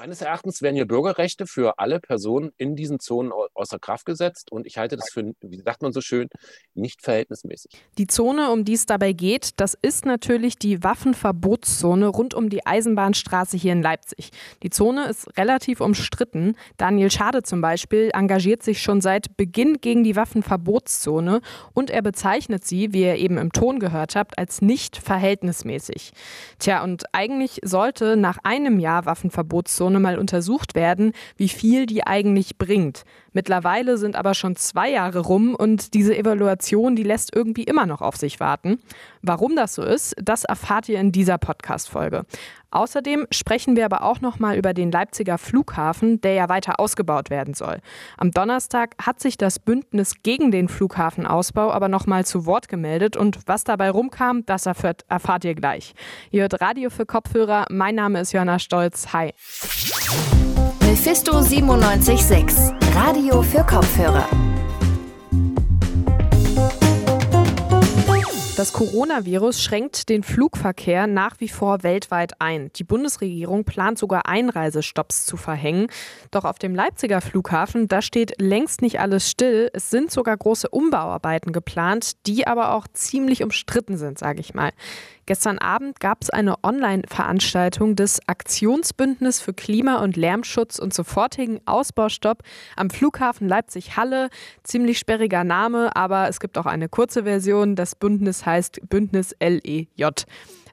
Meines Erachtens werden hier Bürgerrechte für alle Personen in diesen Zonen außer Kraft gesetzt und ich halte das für, wie sagt man so schön, nicht verhältnismäßig. Die Zone, um die es dabei geht, das ist natürlich die Waffenverbotszone rund um die Eisenbahnstraße hier in Leipzig. Die Zone ist relativ umstritten. Daniel Schade zum Beispiel engagiert sich schon seit Beginn gegen die Waffenverbotszone und er bezeichnet sie, wie ihr eben im Ton gehört habt, als nicht verhältnismäßig. Tja, und eigentlich sollte nach einem Jahr Waffenverbotszone Zone mal untersucht werden, wie viel die eigentlich bringt. Mittlerweile sind aber schon zwei Jahre rum und diese Evaluation, die lässt irgendwie immer noch auf sich warten. Warum das so ist, das erfahrt ihr in dieser Podcast-Folge. Außerdem sprechen wir aber auch noch mal über den Leipziger Flughafen, der ja weiter ausgebaut werden soll. Am Donnerstag hat sich das Bündnis gegen den Flughafenausbau aber noch mal zu Wort gemeldet und was dabei rumkam, das erfahrt, erfahrt ihr gleich. Ihr hört Radio für Kopfhörer. Mein Name ist Johanna Stolz. Hi. Mephisto 976, Radio für Kopfhörer. Das Coronavirus schränkt den Flugverkehr nach wie vor weltweit ein. Die Bundesregierung plant sogar Einreisestopps zu verhängen. Doch auf dem Leipziger Flughafen, da steht längst nicht alles still. Es sind sogar große Umbauarbeiten geplant, die aber auch ziemlich umstritten sind, sage ich mal. Gestern Abend gab es eine Online-Veranstaltung des Aktionsbündnis für Klima- und Lärmschutz und sofortigen Ausbaustopp am Flughafen Leipzig-Halle. Ziemlich sperriger Name, aber es gibt auch eine kurze Version. Das Bündnis heißt Bündnis LEJ.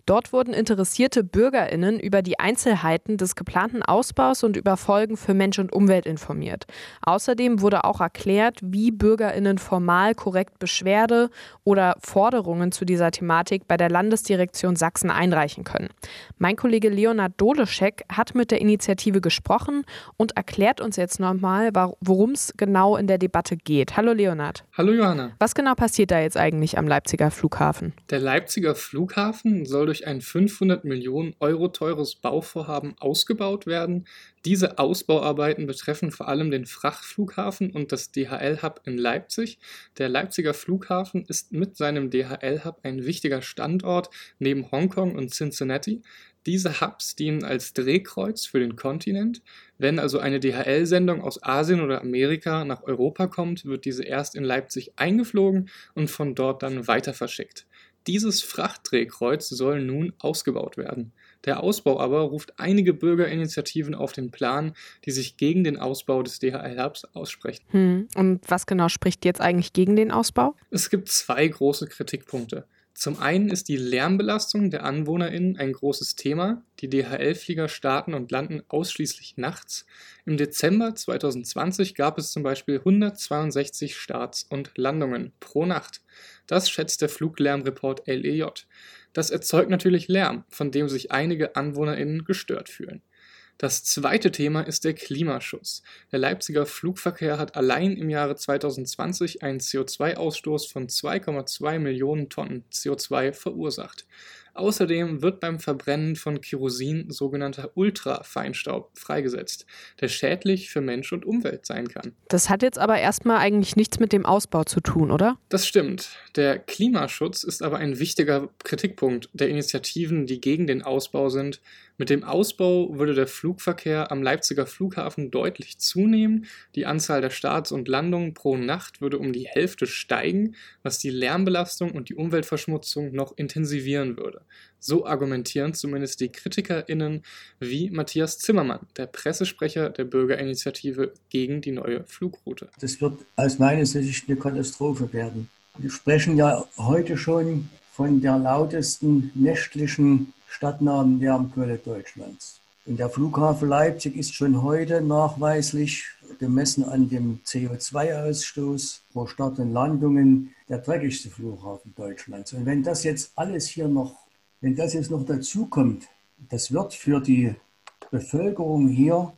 Dort wurden interessierte BürgerInnen über die Einzelheiten des geplanten Ausbaus und über Folgen für Mensch und Umwelt informiert. Außerdem wurde auch erklärt, wie BürgerInnen formal korrekt Beschwerde oder Forderungen zu dieser Thematik bei der Landesdirektion Sachsen einreichen können. Mein Kollege Leonard Doleschek hat mit der Initiative gesprochen und erklärt uns jetzt nochmal, worum es genau in der Debatte geht. Hallo Leonard. Hallo Johanna. Was genau passiert da jetzt eigentlich am Leipziger Flughafen? Der Leipziger Flughafen soll durch durch ein 500 Millionen Euro teures Bauvorhaben ausgebaut werden. Diese Ausbauarbeiten betreffen vor allem den Frachtflughafen und das DHL-Hub in Leipzig. Der Leipziger Flughafen ist mit seinem DHL-Hub ein wichtiger Standort neben Hongkong und Cincinnati. Diese Hubs dienen als Drehkreuz für den Kontinent. Wenn also eine DHL-Sendung aus Asien oder Amerika nach Europa kommt, wird diese erst in Leipzig eingeflogen und von dort dann weiter verschickt. Dieses Frachtdrehkreuz soll nun ausgebaut werden. Der Ausbau aber ruft einige Bürgerinitiativen auf den Plan, die sich gegen den Ausbau des DHL-Hubs aussprechen. Hm. Und was genau spricht jetzt eigentlich gegen den Ausbau? Es gibt zwei große Kritikpunkte. Zum einen ist die Lärmbelastung der AnwohnerInnen ein großes Thema. Die DHL-Flieger starten und landen ausschließlich nachts. Im Dezember 2020 gab es zum Beispiel 162 Starts und Landungen pro Nacht. Das schätzt der Fluglärmreport LEJ. Das erzeugt natürlich Lärm, von dem sich einige AnwohnerInnen gestört fühlen. Das zweite Thema ist der Klimaschutz. Der Leipziger Flugverkehr hat allein im Jahre 2020 einen CO2-Ausstoß von 2,2 Millionen Tonnen CO2 verursacht. Außerdem wird beim Verbrennen von Kerosin sogenannter Ultrafeinstaub freigesetzt, der schädlich für Mensch und Umwelt sein kann. Das hat jetzt aber erstmal eigentlich nichts mit dem Ausbau zu tun, oder? Das stimmt. Der Klimaschutz ist aber ein wichtiger Kritikpunkt der Initiativen, die gegen den Ausbau sind. Mit dem Ausbau würde der Flugverkehr am Leipziger Flughafen deutlich zunehmen. Die Anzahl der Starts und Landungen pro Nacht würde um die Hälfte steigen, was die Lärmbelastung und die Umweltverschmutzung noch intensivieren würde. So argumentieren zumindest die KritikerInnen wie Matthias Zimmermann, der Pressesprecher der Bürgerinitiative gegen die neue Flugroute. Das wird aus meiner Sicht eine Katastrophe werden. Wir sprechen ja heute schon von der lautesten nächtlichen Lärmquelle Deutschlands. Und der Flughafen Leipzig ist schon heute nachweislich gemessen an dem CO2-Ausstoß pro Start und Landungen der dreckigste Flughafen Deutschlands. Und wenn das jetzt alles hier noch, wenn das jetzt noch dazu kommt, das wird für die Bevölkerung hier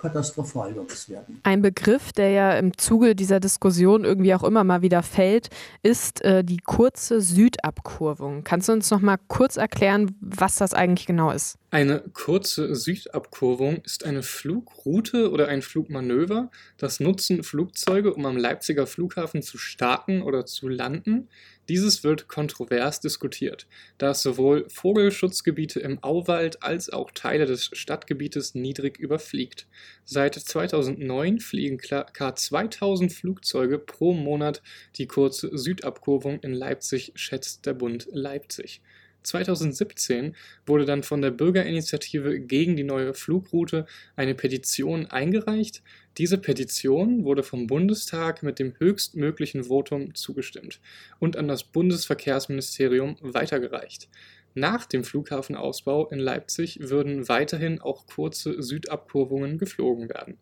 katastrophal wird es werden. Ein Begriff, der ja im Zuge dieser Diskussion irgendwie auch immer mal wieder fällt, ist äh, die kurze Südabkurvung. Kannst du uns noch mal kurz erklären, was das eigentlich genau ist? Eine kurze Südabkurvung ist eine Flugroute oder ein Flugmanöver. Das nutzen Flugzeuge, um am Leipziger Flughafen zu starten oder zu landen. Dieses wird kontrovers diskutiert, da es sowohl Vogelschutzgebiete im Auwald als auch Teile des Stadtgebietes niedrig überfliegt. Seit 2009 fliegen ca. 2000 Flugzeuge pro Monat die kurze Südabkurvung in Leipzig, schätzt der Bund Leipzig. 2017 wurde dann von der Bürgerinitiative gegen die neue Flugroute eine Petition eingereicht. Diese Petition wurde vom Bundestag mit dem höchstmöglichen Votum zugestimmt und an das Bundesverkehrsministerium weitergereicht. Nach dem Flughafenausbau in Leipzig würden weiterhin auch kurze Südabkurvungen geflogen werden.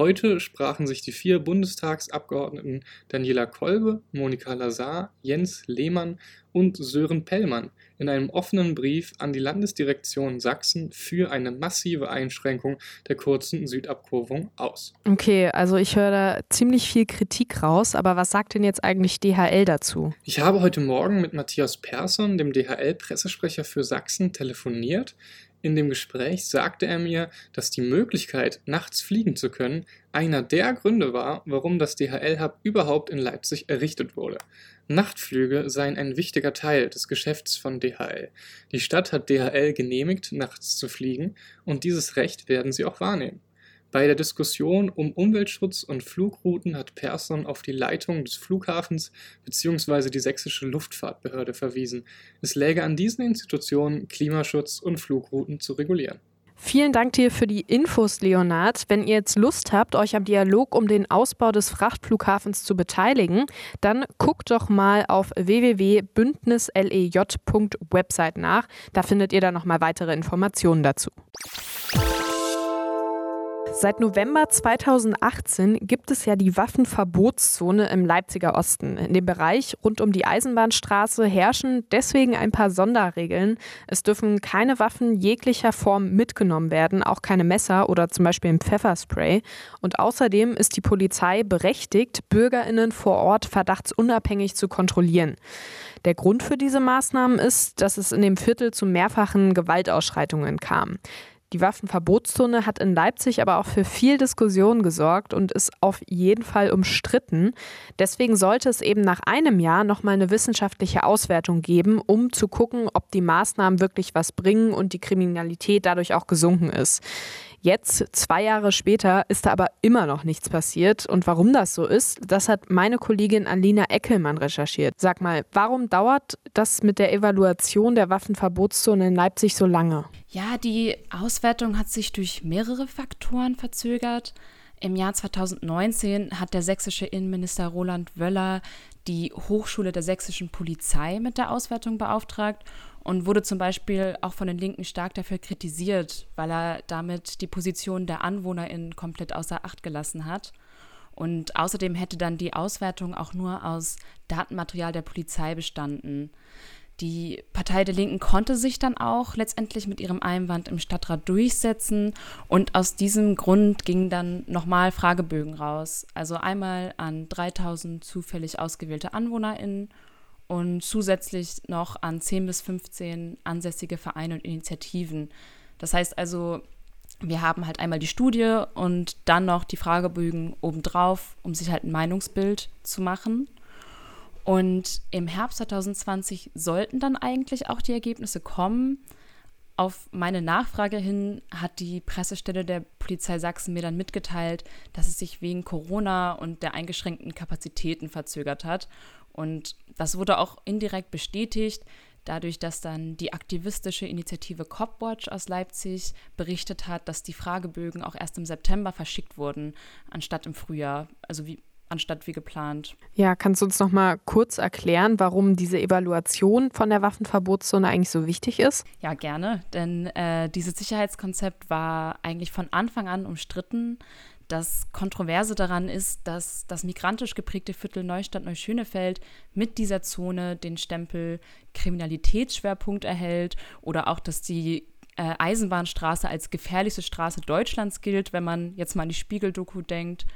Heute sprachen sich die vier Bundestagsabgeordneten Daniela Kolbe, Monika Lazar, Jens Lehmann und Sören Pellmann in einem offenen Brief an die Landesdirektion Sachsen für eine massive Einschränkung der kurzen Südabkurvung aus. Okay, also ich höre da ziemlich viel Kritik raus, aber was sagt denn jetzt eigentlich DHL dazu? Ich habe heute Morgen mit Matthias Persson, dem DHL-Pressesprecher für Sachsen, telefoniert. In dem Gespräch sagte er mir, dass die Möglichkeit, nachts fliegen zu können, einer der Gründe war, warum das DHL-Hub überhaupt in Leipzig errichtet wurde. Nachtflüge seien ein wichtiger Teil des Geschäfts von DHL. Die Stadt hat DHL genehmigt, nachts zu fliegen, und dieses Recht werden sie auch wahrnehmen. Bei der Diskussion um Umweltschutz und Flugrouten hat Persson auf die Leitung des Flughafens bzw. die sächsische Luftfahrtbehörde verwiesen. Es läge an diesen Institutionen, Klimaschutz und Flugrouten zu regulieren. Vielen Dank dir für die Infos, Leonard. Wenn ihr jetzt Lust habt, euch am Dialog um den Ausbau des Frachtflughafens zu beteiligen, dann guckt doch mal auf www.bündnislej.website nach. Da findet ihr dann nochmal weitere Informationen dazu. Seit November 2018 gibt es ja die Waffenverbotszone im Leipziger Osten. In dem Bereich rund um die Eisenbahnstraße herrschen deswegen ein paar Sonderregeln. Es dürfen keine Waffen jeglicher Form mitgenommen werden, auch keine Messer oder zum Beispiel ein Pfefferspray. Und außerdem ist die Polizei berechtigt, Bürgerinnen vor Ort verdachtsunabhängig zu kontrollieren. Der Grund für diese Maßnahmen ist, dass es in dem Viertel zu mehrfachen Gewaltausschreitungen kam. Die Waffenverbotszone hat in Leipzig aber auch für viel Diskussion gesorgt und ist auf jeden Fall umstritten. Deswegen sollte es eben nach einem Jahr nochmal eine wissenschaftliche Auswertung geben, um zu gucken, ob die Maßnahmen wirklich was bringen und die Kriminalität dadurch auch gesunken ist. Jetzt, zwei Jahre später, ist da aber immer noch nichts passiert. Und warum das so ist, das hat meine Kollegin Alina Eckelmann recherchiert. Sag mal, warum dauert das mit der Evaluation der Waffenverbotszone in Leipzig so lange? Ja, die Auswertung hat sich durch mehrere Faktoren verzögert. Im Jahr 2019 hat der sächsische Innenminister Roland Wöller die Hochschule der sächsischen Polizei mit der Auswertung beauftragt und wurde zum Beispiel auch von den Linken stark dafür kritisiert, weil er damit die Position der AnwohnerInnen komplett außer Acht gelassen hat. Und außerdem hätte dann die Auswertung auch nur aus Datenmaterial der Polizei bestanden. Die Partei der Linken konnte sich dann auch letztendlich mit ihrem Einwand im Stadtrat durchsetzen und aus diesem Grund gingen dann nochmal Fragebögen raus. Also einmal an 3000 zufällig ausgewählte AnwohnerInnen und zusätzlich noch an 10 bis 15 ansässige Vereine und Initiativen. Das heißt also, wir haben halt einmal die Studie und dann noch die Fragebögen obendrauf, um sich halt ein Meinungsbild zu machen. Und im Herbst 2020 sollten dann eigentlich auch die Ergebnisse kommen. Auf meine Nachfrage hin hat die Pressestelle der Polizei Sachsen mir dann mitgeteilt, dass es sich wegen Corona und der eingeschränkten Kapazitäten verzögert hat und das wurde auch indirekt bestätigt, dadurch, dass dann die aktivistische Initiative Copwatch aus Leipzig berichtet hat, dass die Fragebögen auch erst im September verschickt wurden, anstatt im Frühjahr, also wie anstatt wie geplant. Ja, kannst du uns noch mal kurz erklären, warum diese Evaluation von der Waffenverbotszone eigentlich so wichtig ist? Ja, gerne, denn äh, dieses Sicherheitskonzept war eigentlich von Anfang an umstritten. Das Kontroverse daran ist, dass das migrantisch geprägte Viertel Neustadt-Neuschönefeld mit dieser Zone den Stempel Kriminalitätsschwerpunkt erhält oder auch, dass die äh, Eisenbahnstraße als gefährlichste Straße Deutschlands gilt, wenn man jetzt mal an die Spiegeldoku denkt.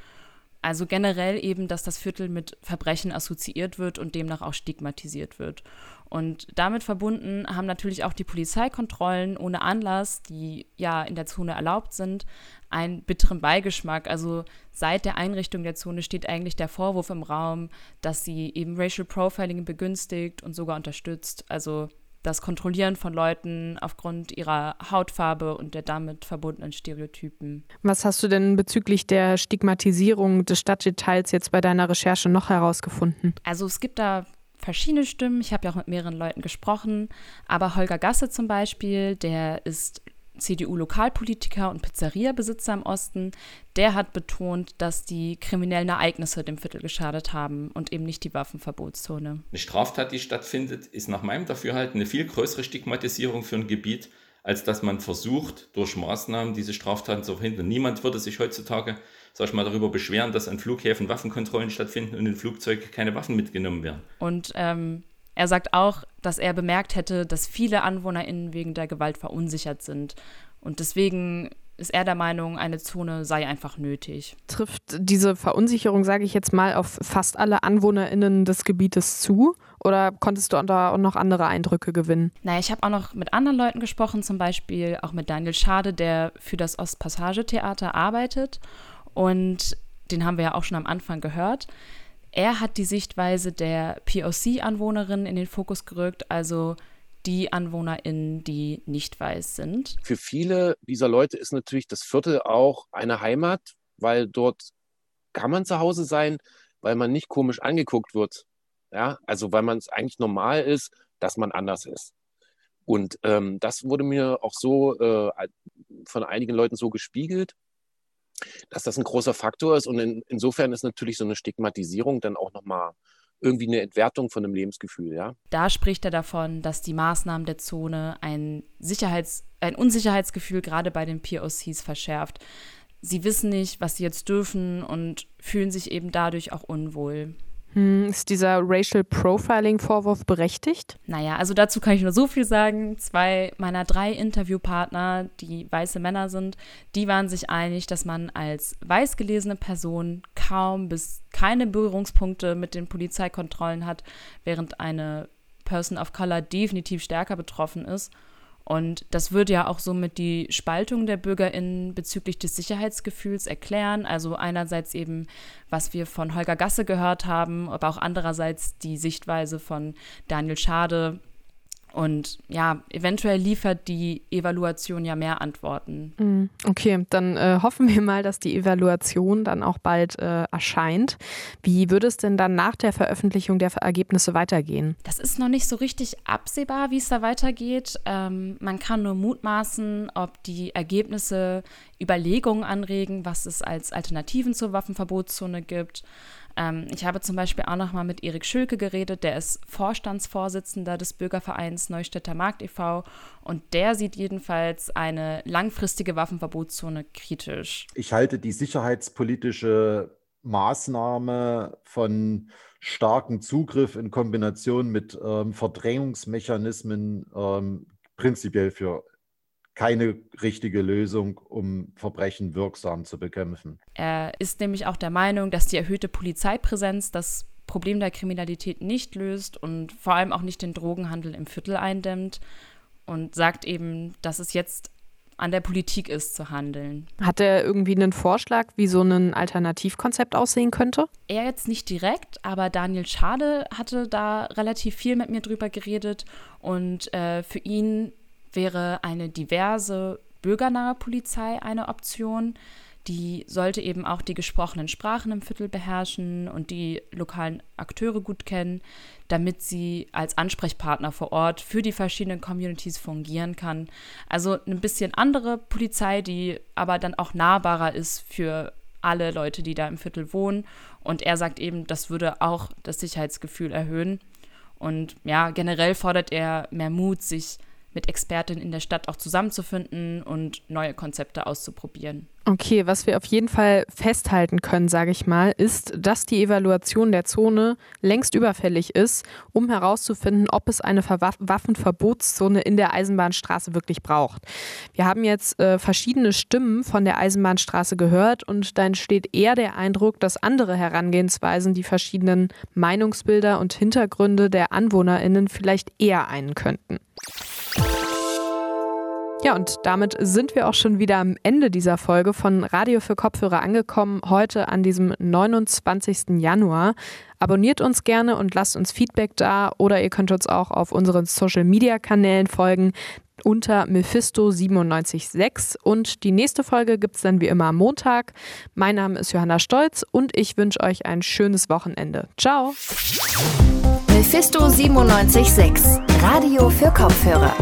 Also generell eben, dass das Viertel mit Verbrechen assoziiert wird und demnach auch stigmatisiert wird. Und damit verbunden haben natürlich auch die Polizeikontrollen ohne Anlass, die ja in der Zone erlaubt sind, einen bitteren Beigeschmack. Also seit der Einrichtung der Zone steht eigentlich der Vorwurf im Raum, dass sie eben Racial Profiling begünstigt und sogar unterstützt. Also das Kontrollieren von Leuten aufgrund ihrer Hautfarbe und der damit verbundenen Stereotypen. Was hast du denn bezüglich der Stigmatisierung des Stadtdetails jetzt bei deiner Recherche noch herausgefunden? Also es gibt da verschiedene Stimmen. Ich habe ja auch mit mehreren Leuten gesprochen. Aber Holger Gasse zum Beispiel, der ist CDU-Lokalpolitiker und Pizzeriabesitzer im Osten, der hat betont, dass die kriminellen Ereignisse dem Viertel geschadet haben und eben nicht die Waffenverbotszone. Eine Straftat, die stattfindet, ist nach meinem Dafürhalten eine viel größere Stigmatisierung für ein Gebiet, als dass man versucht, durch Maßnahmen diese Straftaten zu verhindern. Niemand würde sich heutzutage, sag ich mal, darüber beschweren, dass an Flughäfen Waffenkontrollen stattfinden und in Flugzeugen keine Waffen mitgenommen werden. Und ähm, er sagt auch, dass er bemerkt hätte, dass viele AnwohnerInnen wegen der Gewalt verunsichert sind. Und deswegen ist er der Meinung, eine Zone sei einfach nötig. Trifft diese Verunsicherung, sage ich jetzt mal, auf fast alle AnwohnerInnen des Gebietes zu? Oder konntest du da auch noch andere Eindrücke gewinnen? Naja, ich habe auch noch mit anderen Leuten gesprochen, zum Beispiel auch mit Daniel Schade, der für das Ostpassage-Theater arbeitet. Und den haben wir ja auch schon am Anfang gehört. Er hat die Sichtweise der POC-Anwohnerinnen in den Fokus gerückt, also die AnwohnerInnen, die nicht weiß sind. Für viele dieser Leute ist natürlich das Viertel auch eine Heimat, weil dort kann man zu Hause sein, weil man nicht komisch angeguckt wird. Ja, also weil man es eigentlich normal ist, dass man anders ist. Und ähm, das wurde mir auch so äh, von einigen Leuten so gespiegelt dass das ein großer Faktor ist. Und in, insofern ist natürlich so eine Stigmatisierung dann auch nochmal irgendwie eine Entwertung von einem Lebensgefühl, ja. Da spricht er davon, dass die Maßnahmen der Zone ein Sicherheits-, ein Unsicherheitsgefühl gerade bei den POCs verschärft. Sie wissen nicht, was sie jetzt dürfen und fühlen sich eben dadurch auch unwohl. Hm, ist dieser Racial Profiling-Vorwurf berechtigt? Naja, also dazu kann ich nur so viel sagen. Zwei meiner drei Interviewpartner, die weiße Männer sind, die waren sich einig, dass man als weiß gelesene Person kaum bis keine Berührungspunkte mit den Polizeikontrollen hat, während eine Person of Color definitiv stärker betroffen ist. Und das würde ja auch somit die Spaltung der BürgerInnen bezüglich des Sicherheitsgefühls erklären. Also einerseits eben, was wir von Holger Gasse gehört haben, aber auch andererseits die Sichtweise von Daniel Schade, und ja, eventuell liefert die Evaluation ja mehr Antworten. Mm, okay, dann äh, hoffen wir mal, dass die Evaluation dann auch bald äh, erscheint. Wie würde es denn dann nach der Veröffentlichung der Ergebnisse weitergehen? Das ist noch nicht so richtig absehbar, wie es da weitergeht. Ähm, man kann nur mutmaßen, ob die Ergebnisse Überlegungen anregen, was es als Alternativen zur Waffenverbotszone gibt. Ähm, ich habe zum Beispiel auch noch mal mit Erik Schülke geredet, der ist Vorstandsvorsitzender des Bürgervereins Neustädter Markt e.V. und der sieht jedenfalls eine langfristige Waffenverbotszone kritisch. Ich halte die sicherheitspolitische Maßnahme von starkem Zugriff in Kombination mit ähm, Verdrängungsmechanismen ähm, prinzipiell für keine richtige Lösung, um Verbrechen wirksam zu bekämpfen. Er ist nämlich auch der Meinung, dass die erhöhte Polizeipräsenz das Problem der Kriminalität nicht löst und vor allem auch nicht den Drogenhandel im Viertel eindämmt und sagt eben, dass es jetzt an der Politik ist zu handeln. Hat er irgendwie einen Vorschlag, wie so ein Alternativkonzept aussehen könnte? Er jetzt nicht direkt, aber Daniel Schade hatte da relativ viel mit mir drüber geredet und äh, für ihn wäre eine diverse bürgernahe Polizei eine Option. Die sollte eben auch die gesprochenen Sprachen im Viertel beherrschen und die lokalen Akteure gut kennen, damit sie als Ansprechpartner vor Ort für die verschiedenen Communities fungieren kann. Also ein bisschen andere Polizei, die aber dann auch nahbarer ist für alle Leute, die da im Viertel wohnen. Und er sagt eben, das würde auch das Sicherheitsgefühl erhöhen. Und ja, generell fordert er mehr Mut, sich mit Expertinnen in der Stadt auch zusammenzufinden und neue Konzepte auszuprobieren. Okay, was wir auf jeden Fall festhalten können, sage ich mal, ist, dass die Evaluation der Zone längst überfällig ist, um herauszufinden, ob es eine Waffenverbotszone in der Eisenbahnstraße wirklich braucht. Wir haben jetzt äh, verschiedene Stimmen von der Eisenbahnstraße gehört und da entsteht eher der Eindruck, dass andere Herangehensweisen die verschiedenen Meinungsbilder und Hintergründe der AnwohnerInnen vielleicht eher einen könnten. Ja, und damit sind wir auch schon wieder am Ende dieser Folge von Radio für Kopfhörer angekommen, heute an diesem 29. Januar. Abonniert uns gerne und lasst uns Feedback da oder ihr könnt uns auch auf unseren Social Media Kanälen folgen unter Mephisto976 und die nächste Folge gibt es dann wie immer am Montag. Mein Name ist Johanna Stolz und ich wünsche euch ein schönes Wochenende. Ciao. Mephisto 976 Radio für Kopfhörer.